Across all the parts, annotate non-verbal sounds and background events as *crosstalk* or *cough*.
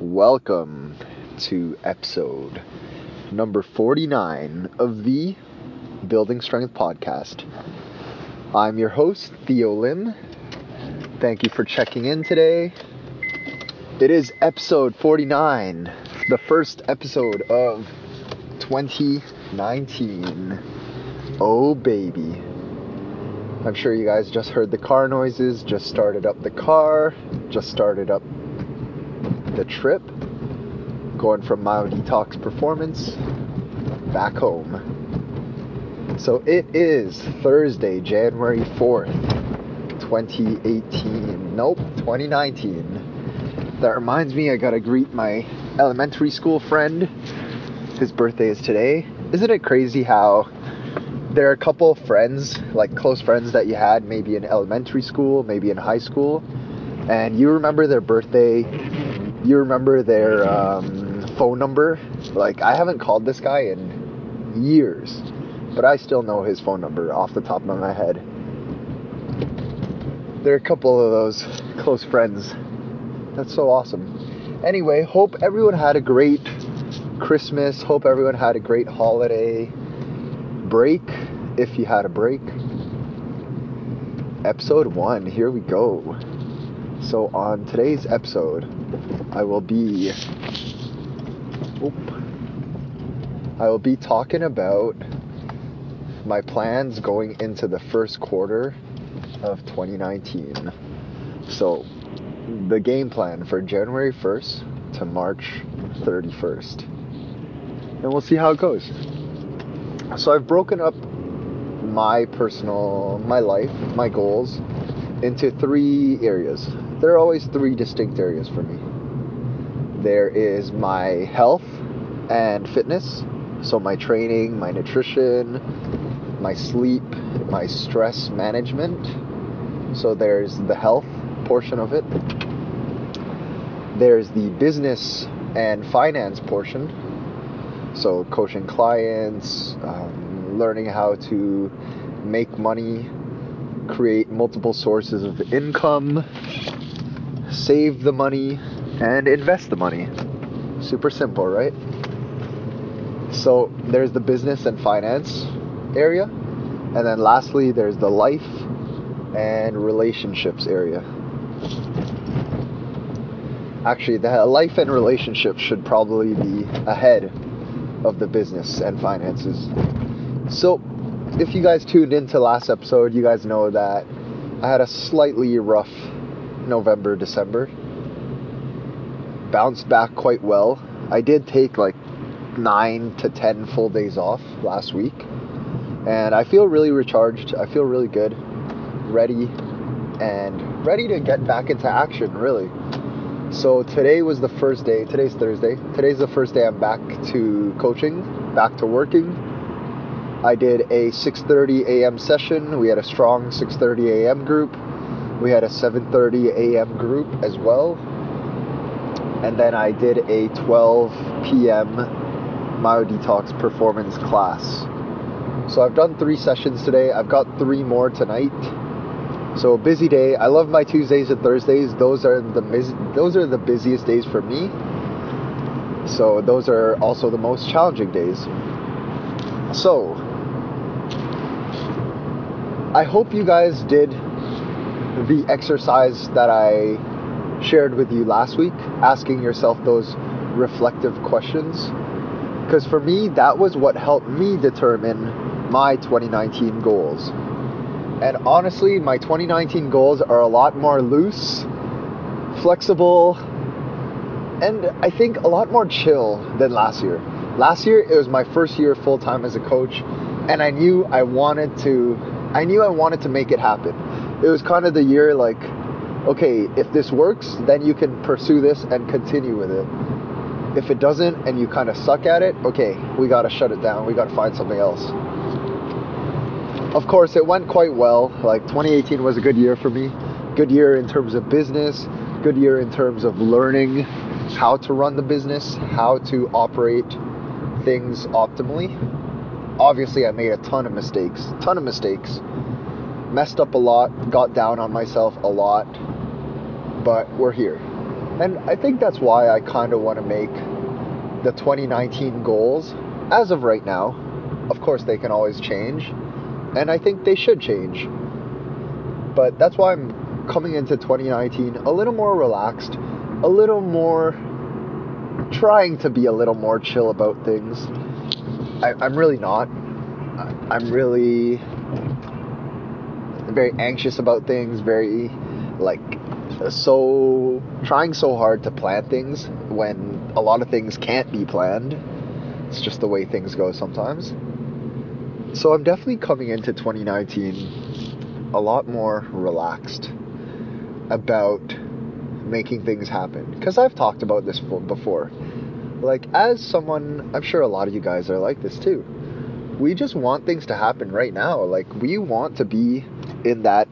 Welcome to episode number 49 of the Building Strength podcast. I'm your host, Theo Lim. Thank you for checking in today. It is episode 49, the first episode of 2019. Oh, baby. I'm sure you guys just heard the car noises, just started up the car, just started up the trip, going from Myodetox Performance back home. So it is Thursday, January 4th, 2018. Nope, 2019. That reminds me, I gotta greet my elementary school friend. His birthday is today. Isn't it crazy how there are a couple friends, like close friends that you had maybe in elementary school, maybe in high school, and you remember their birthday, you remember their um, phone number. Like, I haven't called this guy in years, but I still know his phone number off the top of my head. There are a couple of those *laughs* close friends. That's so awesome. Anyway, hope everyone had a great Christmas. Hope everyone had a great holiday break if you had a break. Episode 1, here we go. So, on today's episode, I will be. Oop, I will be talking about my plans going into the first quarter of 2019. So, the game plan for January 1st to March 31st. And we'll see how it goes. So I've broken up my personal, my life, my goals into three areas. There are always three distinct areas for me. There is my health and fitness, so my training, my nutrition, my sleep, my stress management. So there's the health portion of it. There's the business and finance portion so, coaching clients, um, learning how to make money, create multiple sources of income, save the money, and invest the money. Super simple, right? So, there's the business and finance area. And then lastly, there's the life and relationships area. Actually, the life and relationships should probably be ahead of the business and finances. So, if you guys tuned into last episode, you guys know that I had a slightly rough November, December. Bounced back quite well. I did take like nine to ten full days off last week. And I feel really recharged. I feel really good, ready, and ready to get back into action, really. So today was the first day. Today's Thursday. Today's the first day I'm back to coaching, back to working. I did a 6:30 a.m. session. We had a strong 6:30 a.m. group. We had a 7:30 a.m. group as well. And then I did a 12 p.m. Myodetox performance class. So I've done 3 sessions today. I've got 3 more tonight so busy day. I love my Tuesdays and Thursdays. Those are the those are the busiest days for me. So those are also the most challenging days. So I hope you guys did the exercise that I shared with you last week, asking yourself those reflective questions. Because for me, that was what helped me determine my 2019 goals. And honestly, my 2019 goals are a lot more loose, flexible, and I think a lot more chill than last year. Last year, it was my first year full time as a coach, and I knew I wanted to. I knew I wanted to make it happen. It was kind of the year like, okay, if this works, then you can pursue this and continue with it. If it doesn't and you kind of suck at it, okay, we got to shut it down. We got to find something else of course, it went quite well. Like 2018 was a good year for me. Good year in terms of business, good year in terms of learning how to run the business, how to operate things optimally. Obviously, I made a ton of mistakes, ton of mistakes. Messed up a lot, got down on myself a lot, but we're here. And I think that's why I kind of want to make the 2019 goals as of right now. Of course, they can always change, and I think they should change. But that's why I'm coming into 2019 a little more relaxed, a little more trying to be a little more chill about things. I, am really not. I'm really very anxious about things, very like so trying so hard to plan things when a lot of things can't be planned. It's just the way things go sometimes. So I'm definitely coming into 2019 a lot more relaxed about making things happen because I've talked about this before. Like as someone, I'm sure a lot of you guys are like this too. We just want things to happen right now. Like we want to be in that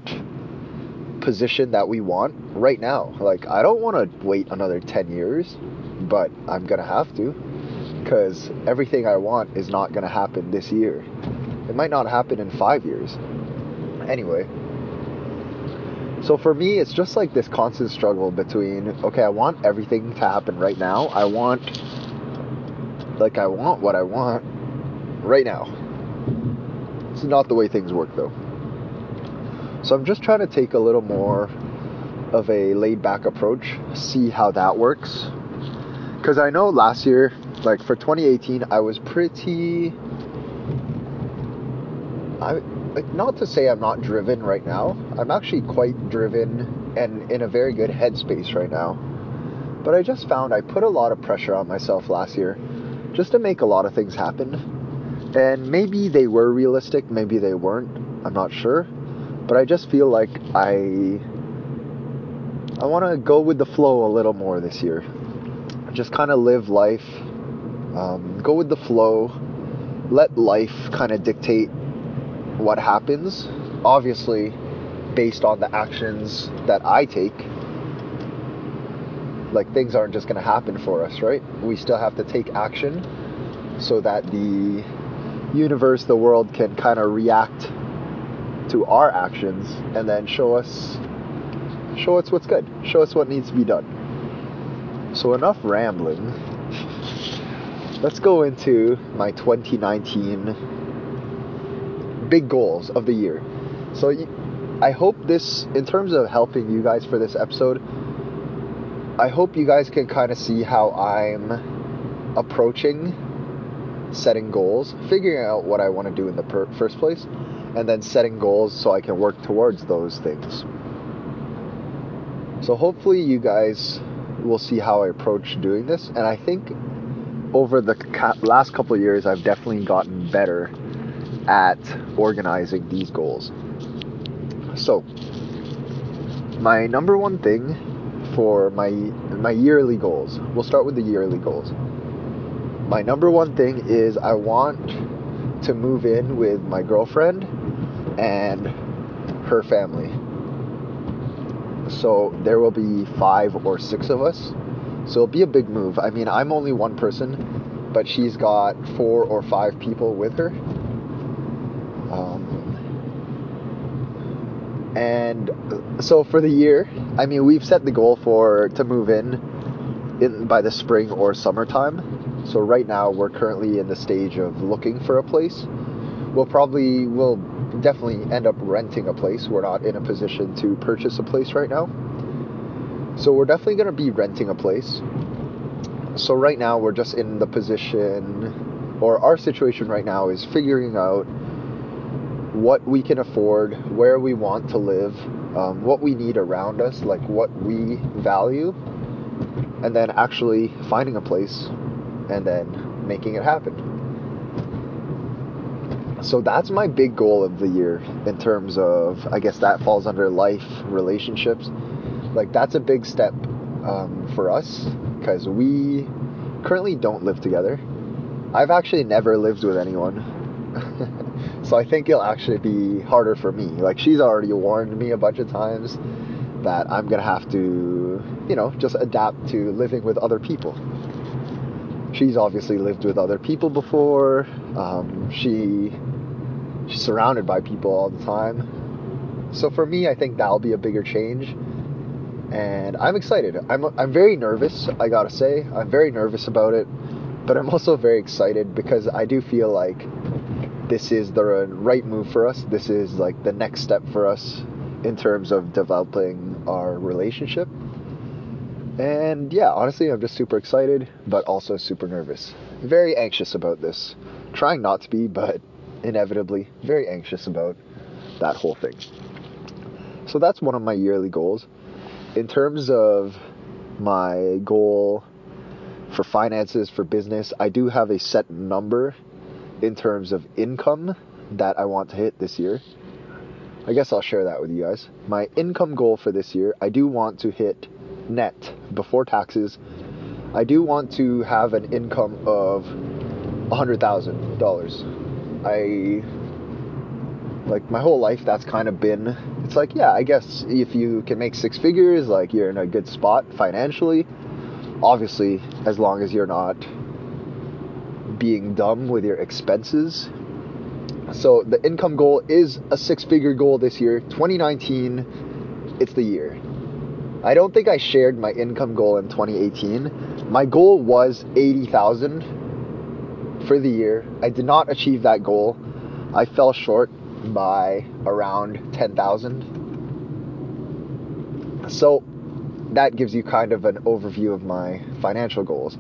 position that we want right now. Like, I don't want to wait another 10 years, but I'm going to have to because everything I want is not going to happen this year. It might not happen in five years. Anyway, so for me, it's just like this constant struggle between okay, I want everything to happen right now. I want, like, I want what I want right now. It's not the way things work though. So I'm just trying to take a little more of a laid back approach, see how that works. Because I know last year, like for 2018, I was pretty. I like not to say I'm not driven right now. I'm actually quite driven and in a very good headspace right now. But I just found I put a lot of pressure on myself last year just to make a lot of things happen. And maybe they were realistic, maybe they weren't. I'm not sure. But I just feel like I I want to go with the flow a little more this year. Just kind of live life, um, go with the flow, let life kind of dictate what happens. Obviously, based on the actions that I take. Like things aren't just going to happen for us, right? We still have to take action so that the universe, the world can kind of react to our actions and then show us show us what's good. Show us what needs to be done. So enough rambling. Let's go into my 2019 big goals of the year. So i hope this in terms of helping you guys for this episode i hope you guys can kind of see how i'm approaching setting goals figuring out what i want to do in the per- first place and then setting goals so I can work towards those things. So hopefully you guys will see how I approach doing this and I think over the last couple of years I've definitely gotten better at organizing these goals. So, my number one thing for my my yearly goals. We'll start with the yearly goals. My number one thing is I want to move in with my girlfriend and her family. So there will be five or six of us. So it'll be a big move. I mean, I'm only one person, but she's got four or five people with her. Um, and so for the year, I mean, we've set the goal for to move in in by the spring or summertime. So right now we're currently in the stage of looking for a place. We'll probably will definitely end up renting a place. We're not in a position to purchase a place right now. So we're definitely going to be renting a place. So right now we're just in the position or our situation right now is figuring out what we can afford, where we want to live, um, what we need around us, like what we value, and then actually finding a place and then making it happen so that's my big goal of the year in terms of i guess that falls under life relationships. Like that's a big step um, for us because we currently don't live together. I've actually never lived with anyone. *laughs* So i think it'll actually be harder for me. Like she's already warned me a bunch of times that i'm gonna have to you know just adapt to living with other people. She's obviously lived with other people before. Um, she surrounded by people all the time. So for me, I think that'll be a bigger change. and I'm excited. I'm I'm very nervous. I gotta say, I'm very nervous about it, but I'm also very excited because I do feel like this is the right move for us. This is like the next step for us in terms of developing our relationship. And yeah, honestly, I'm just super excited, but also super nervous. Very anxious about this. Trying not to be, but inevitably very anxious about that whole thing. So that's one of my yearly goals. In terms of my goal for finances, for business, I do have a set number in terms of income that I want to hit this year. I guess I'll share that with you guys. My income goal for this year, I do want to hit net before taxes. I do want to have an income of $100,000. I like my whole life that's kind of been it's like yeah i guess if you can make six figures like you're in a good spot financially. Obviously as long as you're not being dumb with your expenses. So the income goal is a six figure goal this year. 2019 it's the year. I don't think i shared my income goal in 2018 my goal was 80000 for the year i did not achieve that goal i fell short by around 10,000. So that gives you kind of an overview of my financial goals.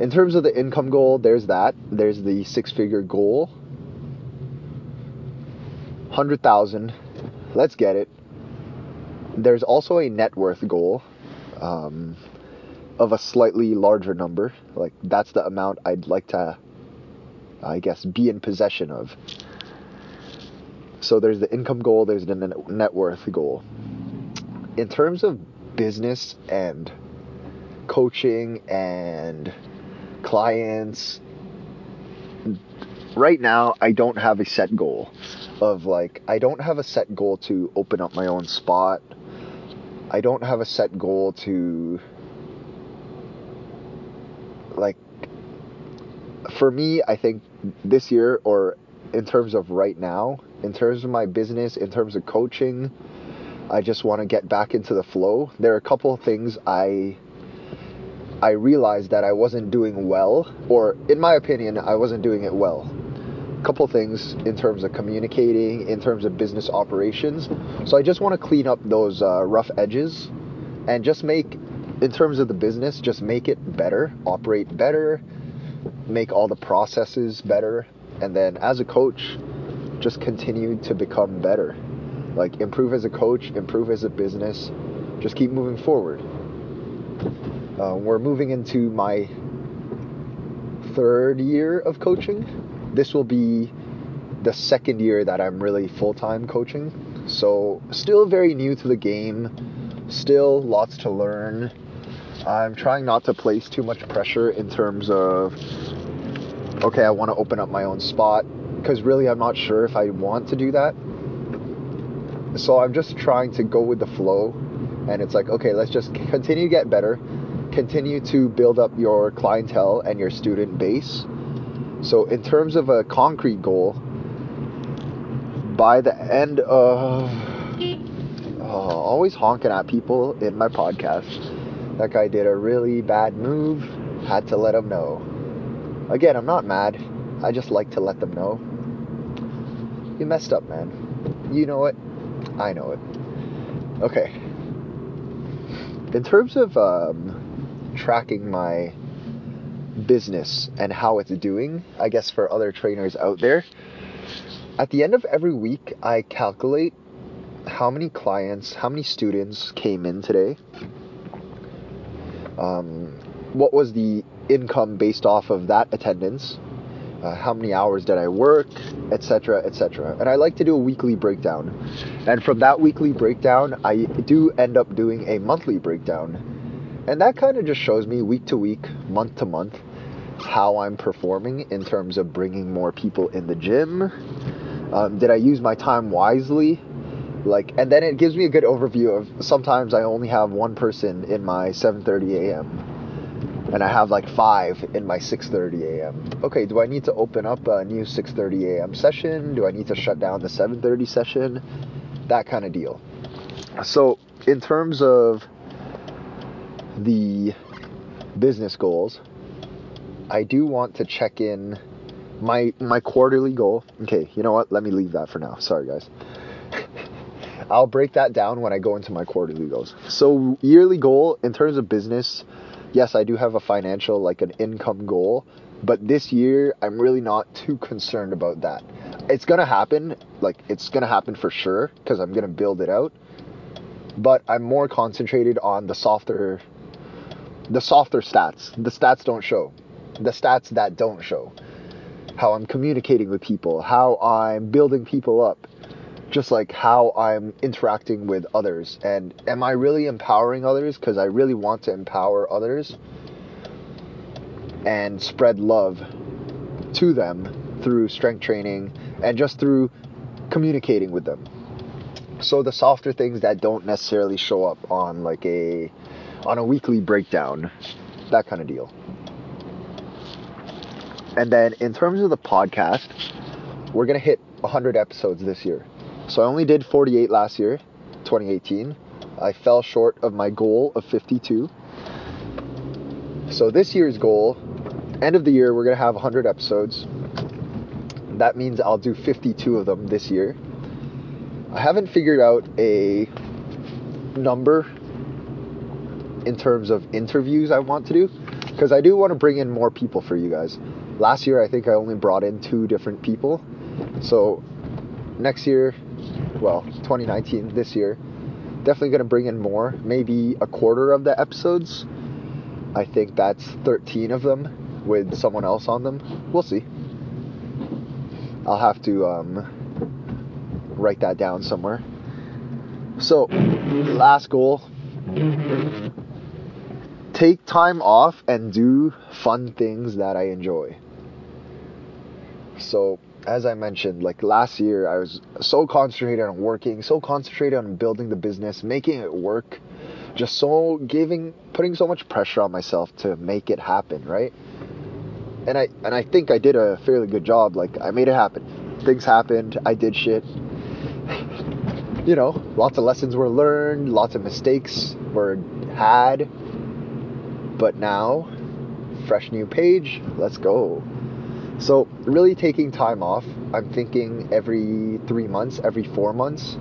In terms of the income goal, there's that. There's the six figure goal. 100,000. Let's get it. There's also a net worth goal um, of a slightly larger number. Like, that's the amount I'd like to, I guess, be in possession of. So there's the income goal, there's the net worth goal. In terms of business and coaching and clients, right now I don't have a set goal of like, I don't have a set goal to open up my own spot. I don't have a set goal to like for me, I think this year or in terms of right now, in terms of my business, in terms of coaching, I just want to get back into the flow. There are a couple of things I I realized that I wasn't doing well, or in my opinion, I wasn't doing it well. A couple of things in terms of communicating, in terms of business operations. So I just want to clean up those uh, rough edges and just make, in terms of the business, just make it better, operate better, make all the processes better, and then as a coach, just continue to become better. Like improve as a coach, improve as a business, just keep moving forward. Uh, we're moving into my third year of coaching. This will be the second year that I'm really full time coaching. So, still very new to the game, still lots to learn. I'm trying not to place too much pressure in terms of, okay, I want to open up my own spot because really I'm not sure if I want to do that. So I'm just trying to go with the flow and it's like, okay, let's just continue to get better, continue to build up your clientele and your student base. So in terms of a concrete goal, by the end of oh, always honking at people in my podcast. That guy did a really bad move, had to let him know. Again, I'm not mad. I just like to let them know you messed up, man. You know it. I know it. Okay. In terms of um, tracking my business and how it's doing, I guess for other trainers out there, at the end of every week, I calculate how many clients, how many students came in today. Um, what was the income based off of that attendance? uh, how many hours did I work, etc., etc. And I like to do a weekly breakdown. And from that weekly breakdown, I do end up doing a monthly breakdown. And that kind of just shows me week to week, month to month, how I'm performing in terms of bringing more people in the gym. Um, did I use my time wisely? Like, and then it gives me a good overview of sometimes I only have one person in my 7:30 a.m and I have like five in my 6:30 a.m. Okay, do I need to open up a new 6:30 a.m. session? Do I need to shut down the 7:30 session? That kind of deal. So, in terms of the business goals, I do want to check in my my quarterly goal. Okay, you know what? Let me leave that for now. Sorry guys. I'll break that down when I go into my quarterly goals. So yearly goal in terms of business, yes, I do have a financial like an income goal, but this year I'm really not too concerned about that. It's to happen, like it's to happen for sure because I'm to build it out. But I'm more concentrated on the softer the softer stats. The stats don't show. The stats that don't show. How I'm communicating with people, how I'm building people up, just like how I'm interacting with others. And am I really empowering others? Because I really want to empower others and spread love to them through strength training and just through communicating with them. So the softer things that don't necessarily show up on like a on a weekly breakdown, that kind of deal. And then in terms of the podcast, we're going to hit 100 episodes this year. So I only did 48 last year, 2018. I fell short of my goal of 52. So this year's goal, end of the year, we're going to have 100 episodes. That means I'll do 52 of them this year. I haven't figured out a number in terms of interviews I want to do because I do want to bring in more people for you guys. Last year, I think I only brought in two different people. So next year, well, 2019, this year, definitely going to bring in more, maybe a quarter of the episodes. I think that's 13 of them with someone else on them. We'll see. I'll have to um, write that down somewhere. So, last goal take time off and do fun things that I enjoy. So, as I mentioned, like last year, I was so concentrated on working, so concentrated on building the business, making it work, just so giving, putting so much pressure on myself to make it happen, right? And I and I think I did a fairly good job. Like I made it happen. Things happened. I did shit. *laughs* you know, lots of lessons were learned, lots of mistakes were had. But now, fresh new page. Let's go. So, really taking time off, I'm thinking every three months, every four months,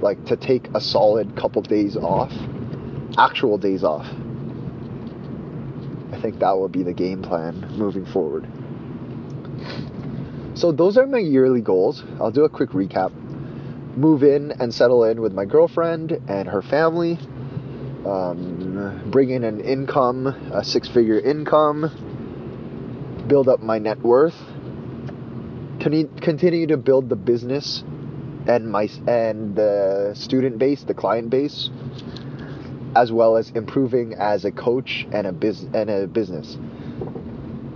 like to take a solid couple days off, actual days off. I think that will be the game plan moving forward. So, those are my yearly goals. I'll do a quick recap. Move in and settle in with my girlfriend and her family. Um, bring in an income, a six figure income build up my net worth, continue to build the business and my and the student base, the client base, as well as improving as a coach and a biz and a business.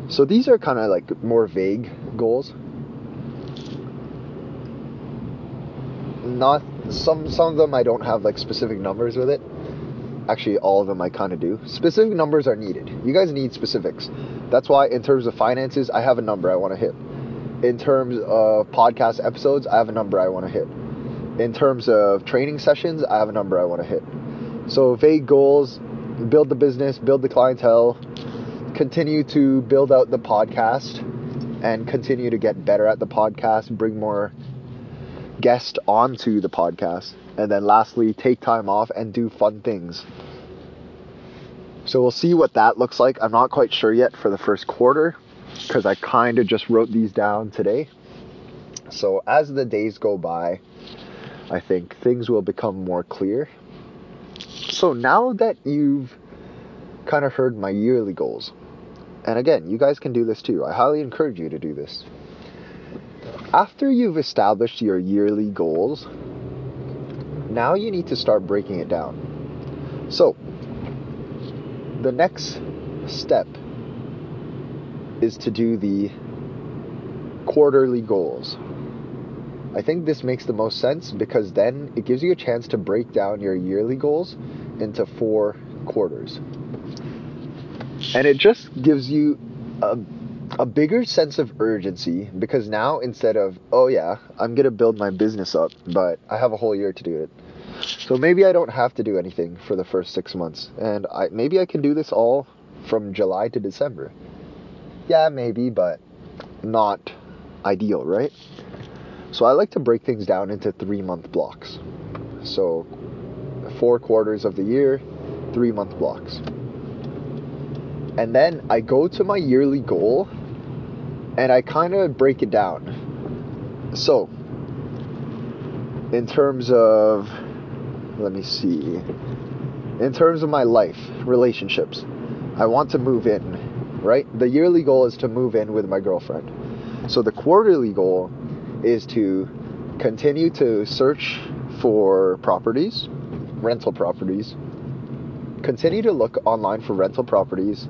So these are kind of like more vague goals. Not some some of them I don't have like specific numbers with it. Actually, all of them I kind of do. Specific numbers are needed. You guys need specifics. That's why, in terms of finances, I have a number I want to hit. In terms of podcast episodes, I have a number I want to hit. In terms of training sessions, I have a number I want to hit. So, vague goals build the business, build the clientele, continue to build out the podcast, and continue to get better at the podcast, bring more guests onto the podcast. And then, lastly, take time off and do fun things. So we'll see what that looks like. I'm not quite sure yet for the first quarter because I kind of just wrote these down today. So as the days go by, I think things will become more clear. So now that you've kind of heard my yearly goals, and again, you guys can do this too. I highly encourage you to do this. After you've established your yearly goals, now you need to start breaking it down. So, the next step is to do the quarterly goals. I think this makes the most sense because then it gives you a chance to break down your yearly goals into four quarters. And it just gives you a, a bigger sense of urgency because now instead of, oh yeah, I'm going to build my business up, but I have a whole year to do it. So maybe I don't have to do anything for the first six months, and I maybe I can do this all from July to December. Yeah, maybe, but not ideal, right? So I like to break things down into three month blocks. So four quarters of the year, three month blocks. And then I go to my yearly goal and I kind of break it down. So, in terms of, let me see, in terms of my life, relationships, I want to move in, right? The yearly goal is to move in with my girlfriend. So, the quarterly goal is to continue to search for properties, rental properties, continue to look online for rental properties,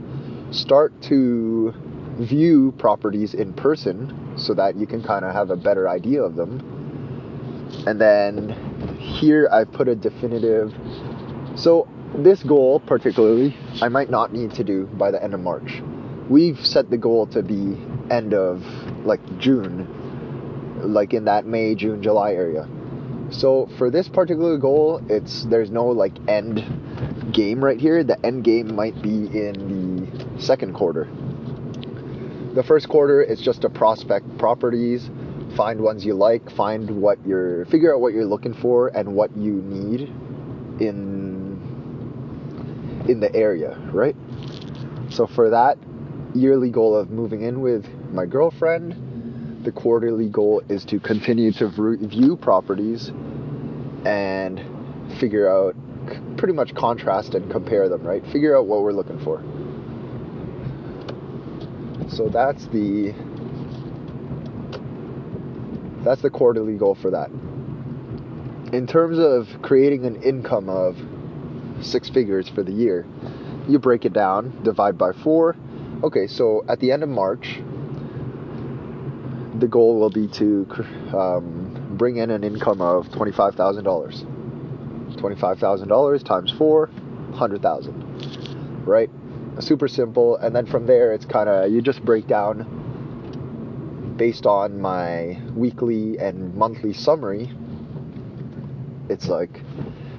start to view properties in person so that you can kind of have a better idea of them. And then here I put a definitive. So, this goal, particularly, I might not need to do by the end of March. We've set the goal to be end of like June, like in that May, June, July area. So for this particular goal, it's there's no like end game right here. The end game might be in the second quarter. The first quarter it's just to prospect properties, find ones you like, find what you're figure out what you're looking for and what you need in in the area, right? So for that yearly goal of moving in with my girlfriend, the quarterly goal is to continue to view properties and figure out pretty much contrast and compare them, right? Figure out what we're looking for. So that's the that's the quarterly goal for that. In terms of creating an income of six figures for the year, you break it down, divide by 4. Okay, so at the end of March, the goal will be to um, bring in an income of $25,000. $25,000 times four, 100,000, right? Super simple. And then from there, it's kind of, you just break down based on my weekly and monthly summary. It's like,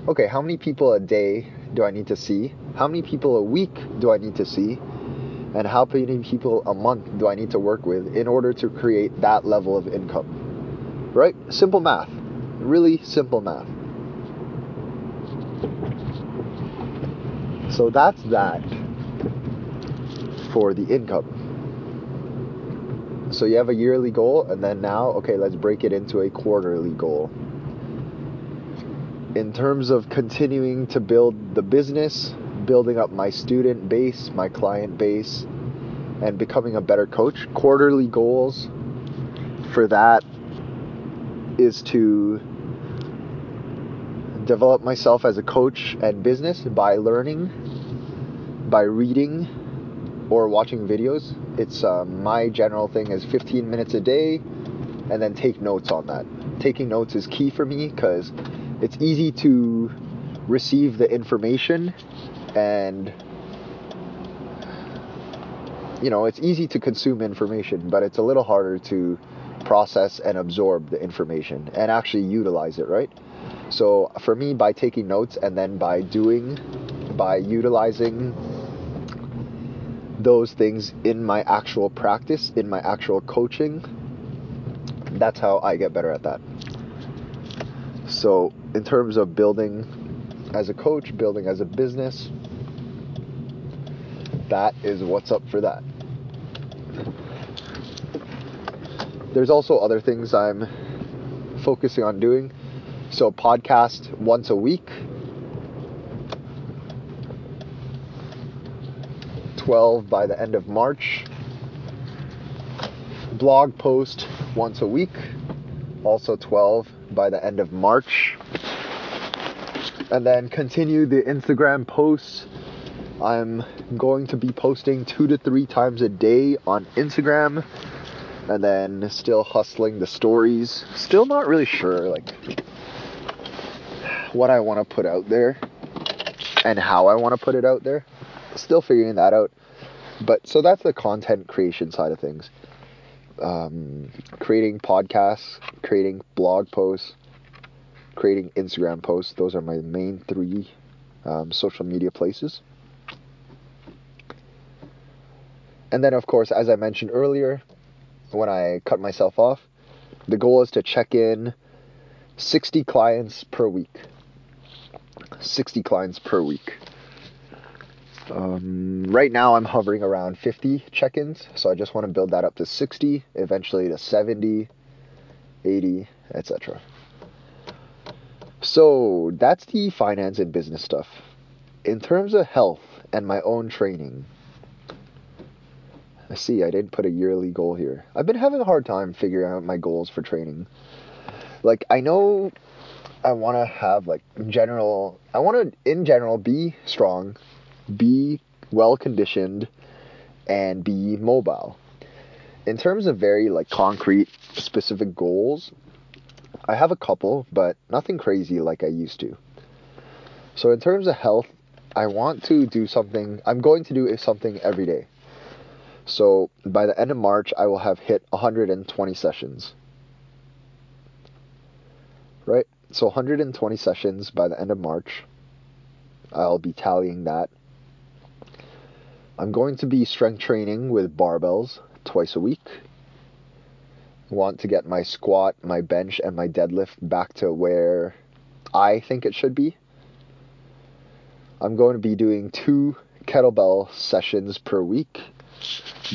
okay, how many people a day do I need to see? How many people a week do I need to see? and how many people a month do I need to work with in order to create that level of income? Right? Simple math. Really simple math. So that's that for the income. So you have a yearly goal, and then now, okay, let's break it into a quarterly goal. In terms of continuing to build the business, building up my student base, my client base, and becoming a better coach. Quarterly goals for that is to develop myself as a coach and business by learning, by reading, or watching videos. It's uh, my general thing is 15 minutes a day, and then take notes on that. Taking notes is key for me because it's easy to receive the information and you know it's easy to consume information but it's a little harder to process and absorb the information and actually utilize it right so for me by taking notes and then by doing by utilizing those things in my actual practice in my actual coaching that's how i get better at that so in terms of building as a coach building as a business that is what's up for that. There's also other things I'm focusing on doing. So, podcast once a week, 12 by the end of March, blog post once a week, also 12 by the end of March, and then continue the Instagram posts I'm going to be posting two to three times a day on Instagram and then still hustling the stories. Still not really sure like what I want to put out there and how I want to put it out there. Still figuring that out. But so that's the content creation side of things. Um, creating podcasts, creating blog posts, creating Instagram posts. Those are my main three um, social media places. And then, of course, as I mentioned earlier, when I cut myself off, the goal is to check in 60 clients per week. 60 clients per week. Um, right now, I'm hovering around 50 check ins, so I just want to build that up to 60, eventually to 70, 80, etc. So that's the finance and business stuff. In terms of health and my own training, I see I didn't put a yearly goal here. I've been having a hard time figuring out my goals for training. Like, I know I want to have, like, general, I want to, in general, be strong, be well conditioned, and be mobile. In terms of very, like, concrete, specific goals, I have a couple, but nothing crazy like I used to. So, in terms of health, I want to do something, I'm going to do something every day. So by the end of March, I will have hit 120 sessions. Right? So 120 sessions by the end of March. I'll be tallying that. I'm going to be strength training with barbells twice a week. Want to get my squat, my bench, and my deadlift back to where I think it should be. I'm going to be doing two kettlebell sessions per week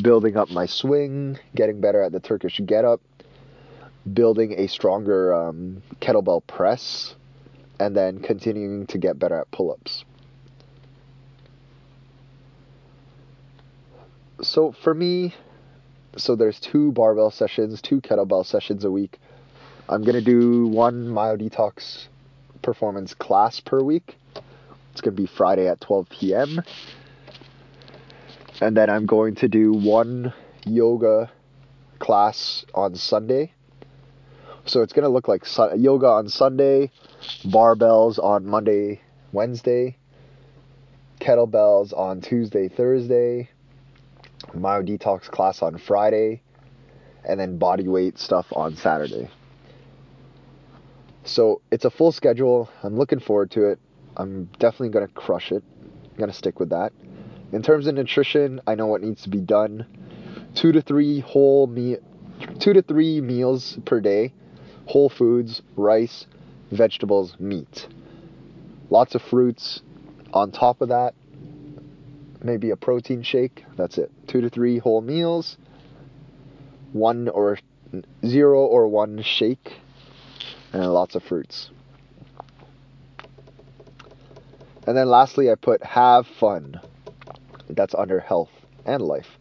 building up my swing, getting better at the Turkish get up, building a stronger um, kettlebell press, and then continuing to get better at pull ups. So for me, so there's two barbell sessions, two kettlebell sessions a week. I'm gonna do one Myodetox performance class per week. It's gonna be Friday at 12 p.m and then I'm going to do one yoga class on Sunday. So it's to look like su- yoga on Sunday, barbells on Monday, Wednesday, kettlebells on Tuesday, Thursday, Myodetox class on Friday, and then body weight stuff on Saturday. So it's a full schedule. I'm looking forward to it. I'm definitely going to crush it. I'm going to stick with that. In terms of nutrition, I know what needs to be done. Two to three whole meal, two to three meals per day, whole foods, rice, vegetables, meat. Lots of fruits. On top of that, maybe a protein shake. That's it. Two to three whole meals, one or zero or one shake, and lots of fruits. And then lastly, I put have fun that's under health and life.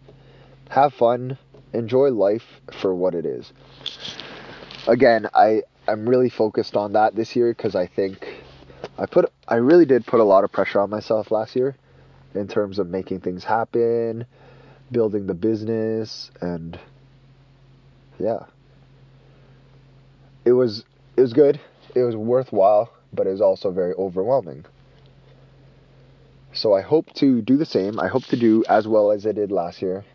Have fun, enjoy life for what it is. Again, I I'm really focused on that this year because I think I put I really did put a lot of pressure on myself last year in terms of making things happen, building the business and yeah. It was it was good. It was worthwhile, but it was also very overwhelming. So I hope to do the same. I hope to do as well as I did last year.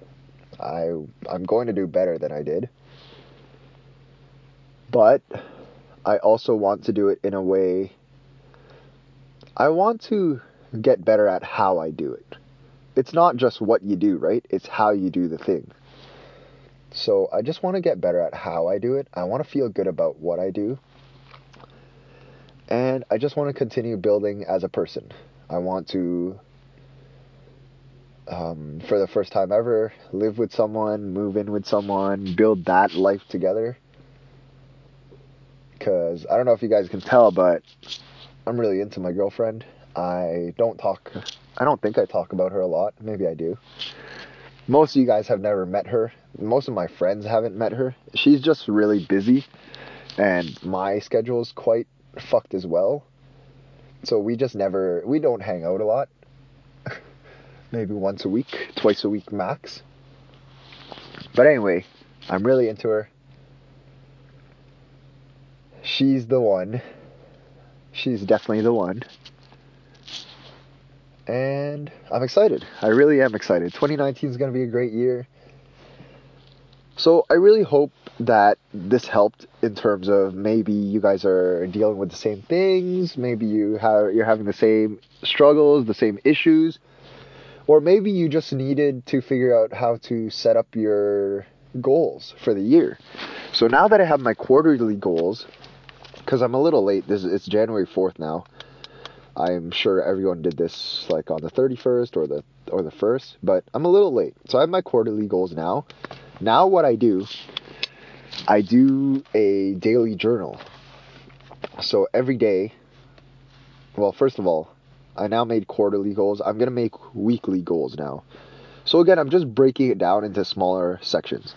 I I'm going to do better than I did. But I also want to do it in a way I want to get better at how I do it. It's not just what you do, right? It's how you do the thing. So I just want to get better at how I do it. I want to feel good about what I do. And I just want to continue building as a person. I want to, um, for the first time ever, live with someone, move in with someone, build that life together. Because I don't know if you guys can tell, but I'm really into my girlfriend. I don't talk, I don't think I talk about her a lot. Maybe I do. Most of you guys have never met her. Most of my friends haven't met her. She's just really busy, and my schedule is quite fucked as well. So we just never, we don't hang out a lot. *laughs* Maybe once a week, twice a week max. But anyway, I'm really into her. She's the one. She's definitely the one. And I'm excited. I really am excited. 2019 is going to be a great year. So I really hope that this helped in terms of maybe you guys are dealing with the same things, maybe you have you're having the same struggles, the same issues, or maybe you just needed to figure out how to set up your goals for the year. So now that I have my quarterly goals, because I'm a little late, this it's January 4th now. I'm sure everyone did this like on the 31st or the or the 1st, but I'm a little late. So I have my quarterly goals now. Now what I do I do a daily journal. So every day, well, first of all, I now made quarterly goals. I'm going to make weekly goals now. So again, I'm just breaking it down into smaller sections.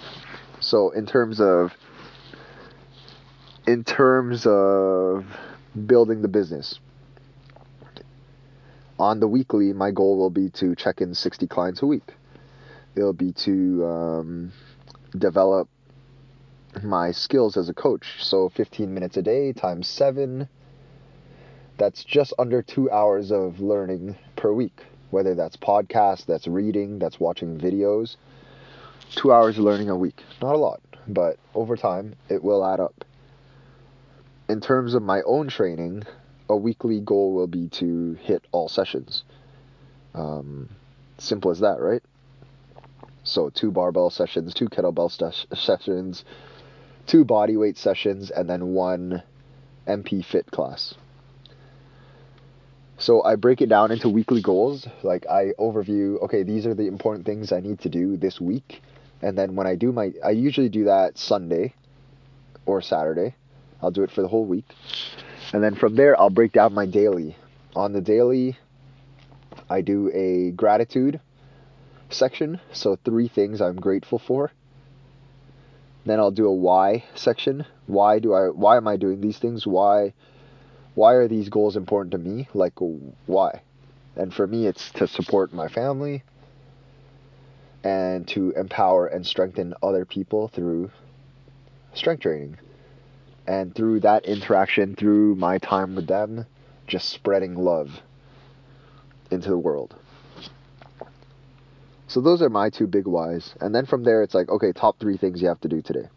So in terms of in terms of building the business, on the weekly, my goal will be to check in 60 clients a week. It'll be to um, develop my skills as a coach. So 15 minutes a day times seven, that's just under two hours of learning per week. Whether that's podcast, that's reading, that's watching videos. Two hours of learning a week. Not a lot, but over time, it will add up. In terms of my own training, a weekly goal will be to hit all sessions. Um, simple as that, right? So, two barbell sessions, two kettlebell sessions, two bodyweight sessions, and then one MP Fit class. So I break it down into weekly goals. Like I overview, okay, these are the important things I need to do this week. And then when I do my, I usually do that Sunday or Saturday. I'll do it for the whole week. And then from there, I'll break down my daily. On the daily, I do a gratitude section. So, three things I'm grateful for. Then I'll do a why section. Why do I why am I doing these things? Why why are these goals important to me? Like why? And for me it's to support my family and to empower and strengthen other people through strength training. And through that interaction, through my time with them, just spreading love into the world. So those are my two big whys. And then from there, it's like, okay, top three things you have to do today.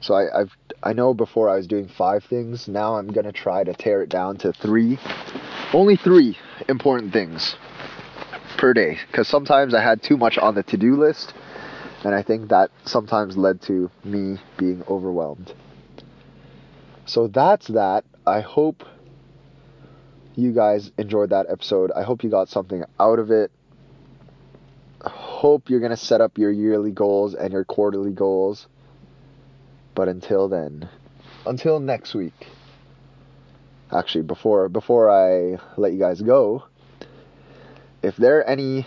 So I, I've I know before I was doing five things. Now I'm gonna try to tear it down to three, only three important things per day. Because sometimes I had too much on the to-do list, and I think that sometimes led to me being overwhelmed. So that's that. I hope you guys enjoyed that episode. I hope you got something out of it hope you're going to set up your yearly goals and your quarterly goals. But until then, until next week. Actually, before before I let you guys go, if there are any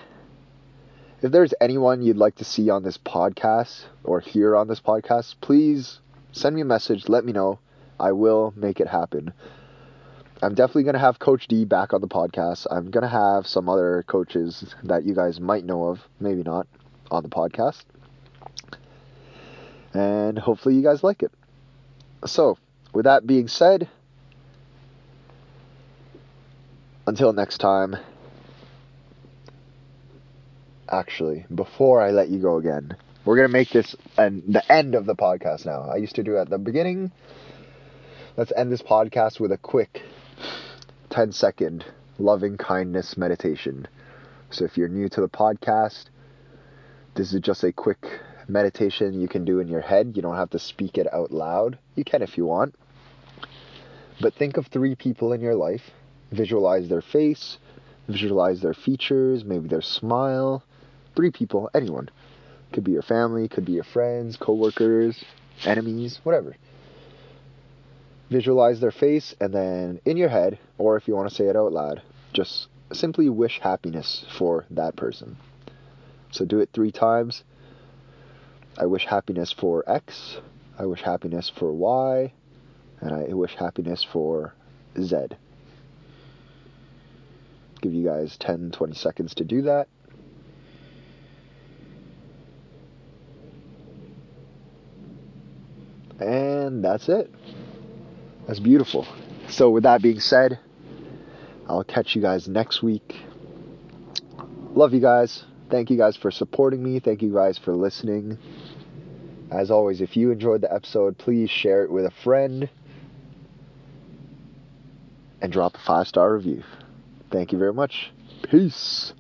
if there's anyone you'd like to see on this podcast or hear on this podcast, please send me a message, let me know. I will make it happen. I'm definitely going to have Coach D back on the podcast. I'm going to have some other coaches that you guys might know of, maybe not, on the podcast. And hopefully you guys like it. So, with that being said, until next time, actually, before I let you go again, we're going to make this and the end of the podcast now. I used to do at the beginning. Let's end this podcast with a quick 10 second loving kindness meditation. So if you're new to the podcast, this is just a quick meditation you can do in your head. You don't have to speak it out loud. You can if you want. But think of three people in your life, visualize their face, visualize their features, maybe their smile. Three people, anyone. Could be your family, could be your friends, coworkers, enemies, whatever visualize their face, and then in your head, or if you want to say it out loud, just simply wish happiness for that person. So do it three times. I wish happiness for X, I wish happiness for Y, and I wish happiness for Z. Give you guys 10 20 seconds to do that. And that's it. That's beautiful. So, with that being said, I'll catch you guys next week. Love you guys. Thank you guys for supporting me. Thank you guys for listening. As always, if you enjoyed the episode, please share it with a friend and drop a five star review. Thank you very much. Peace.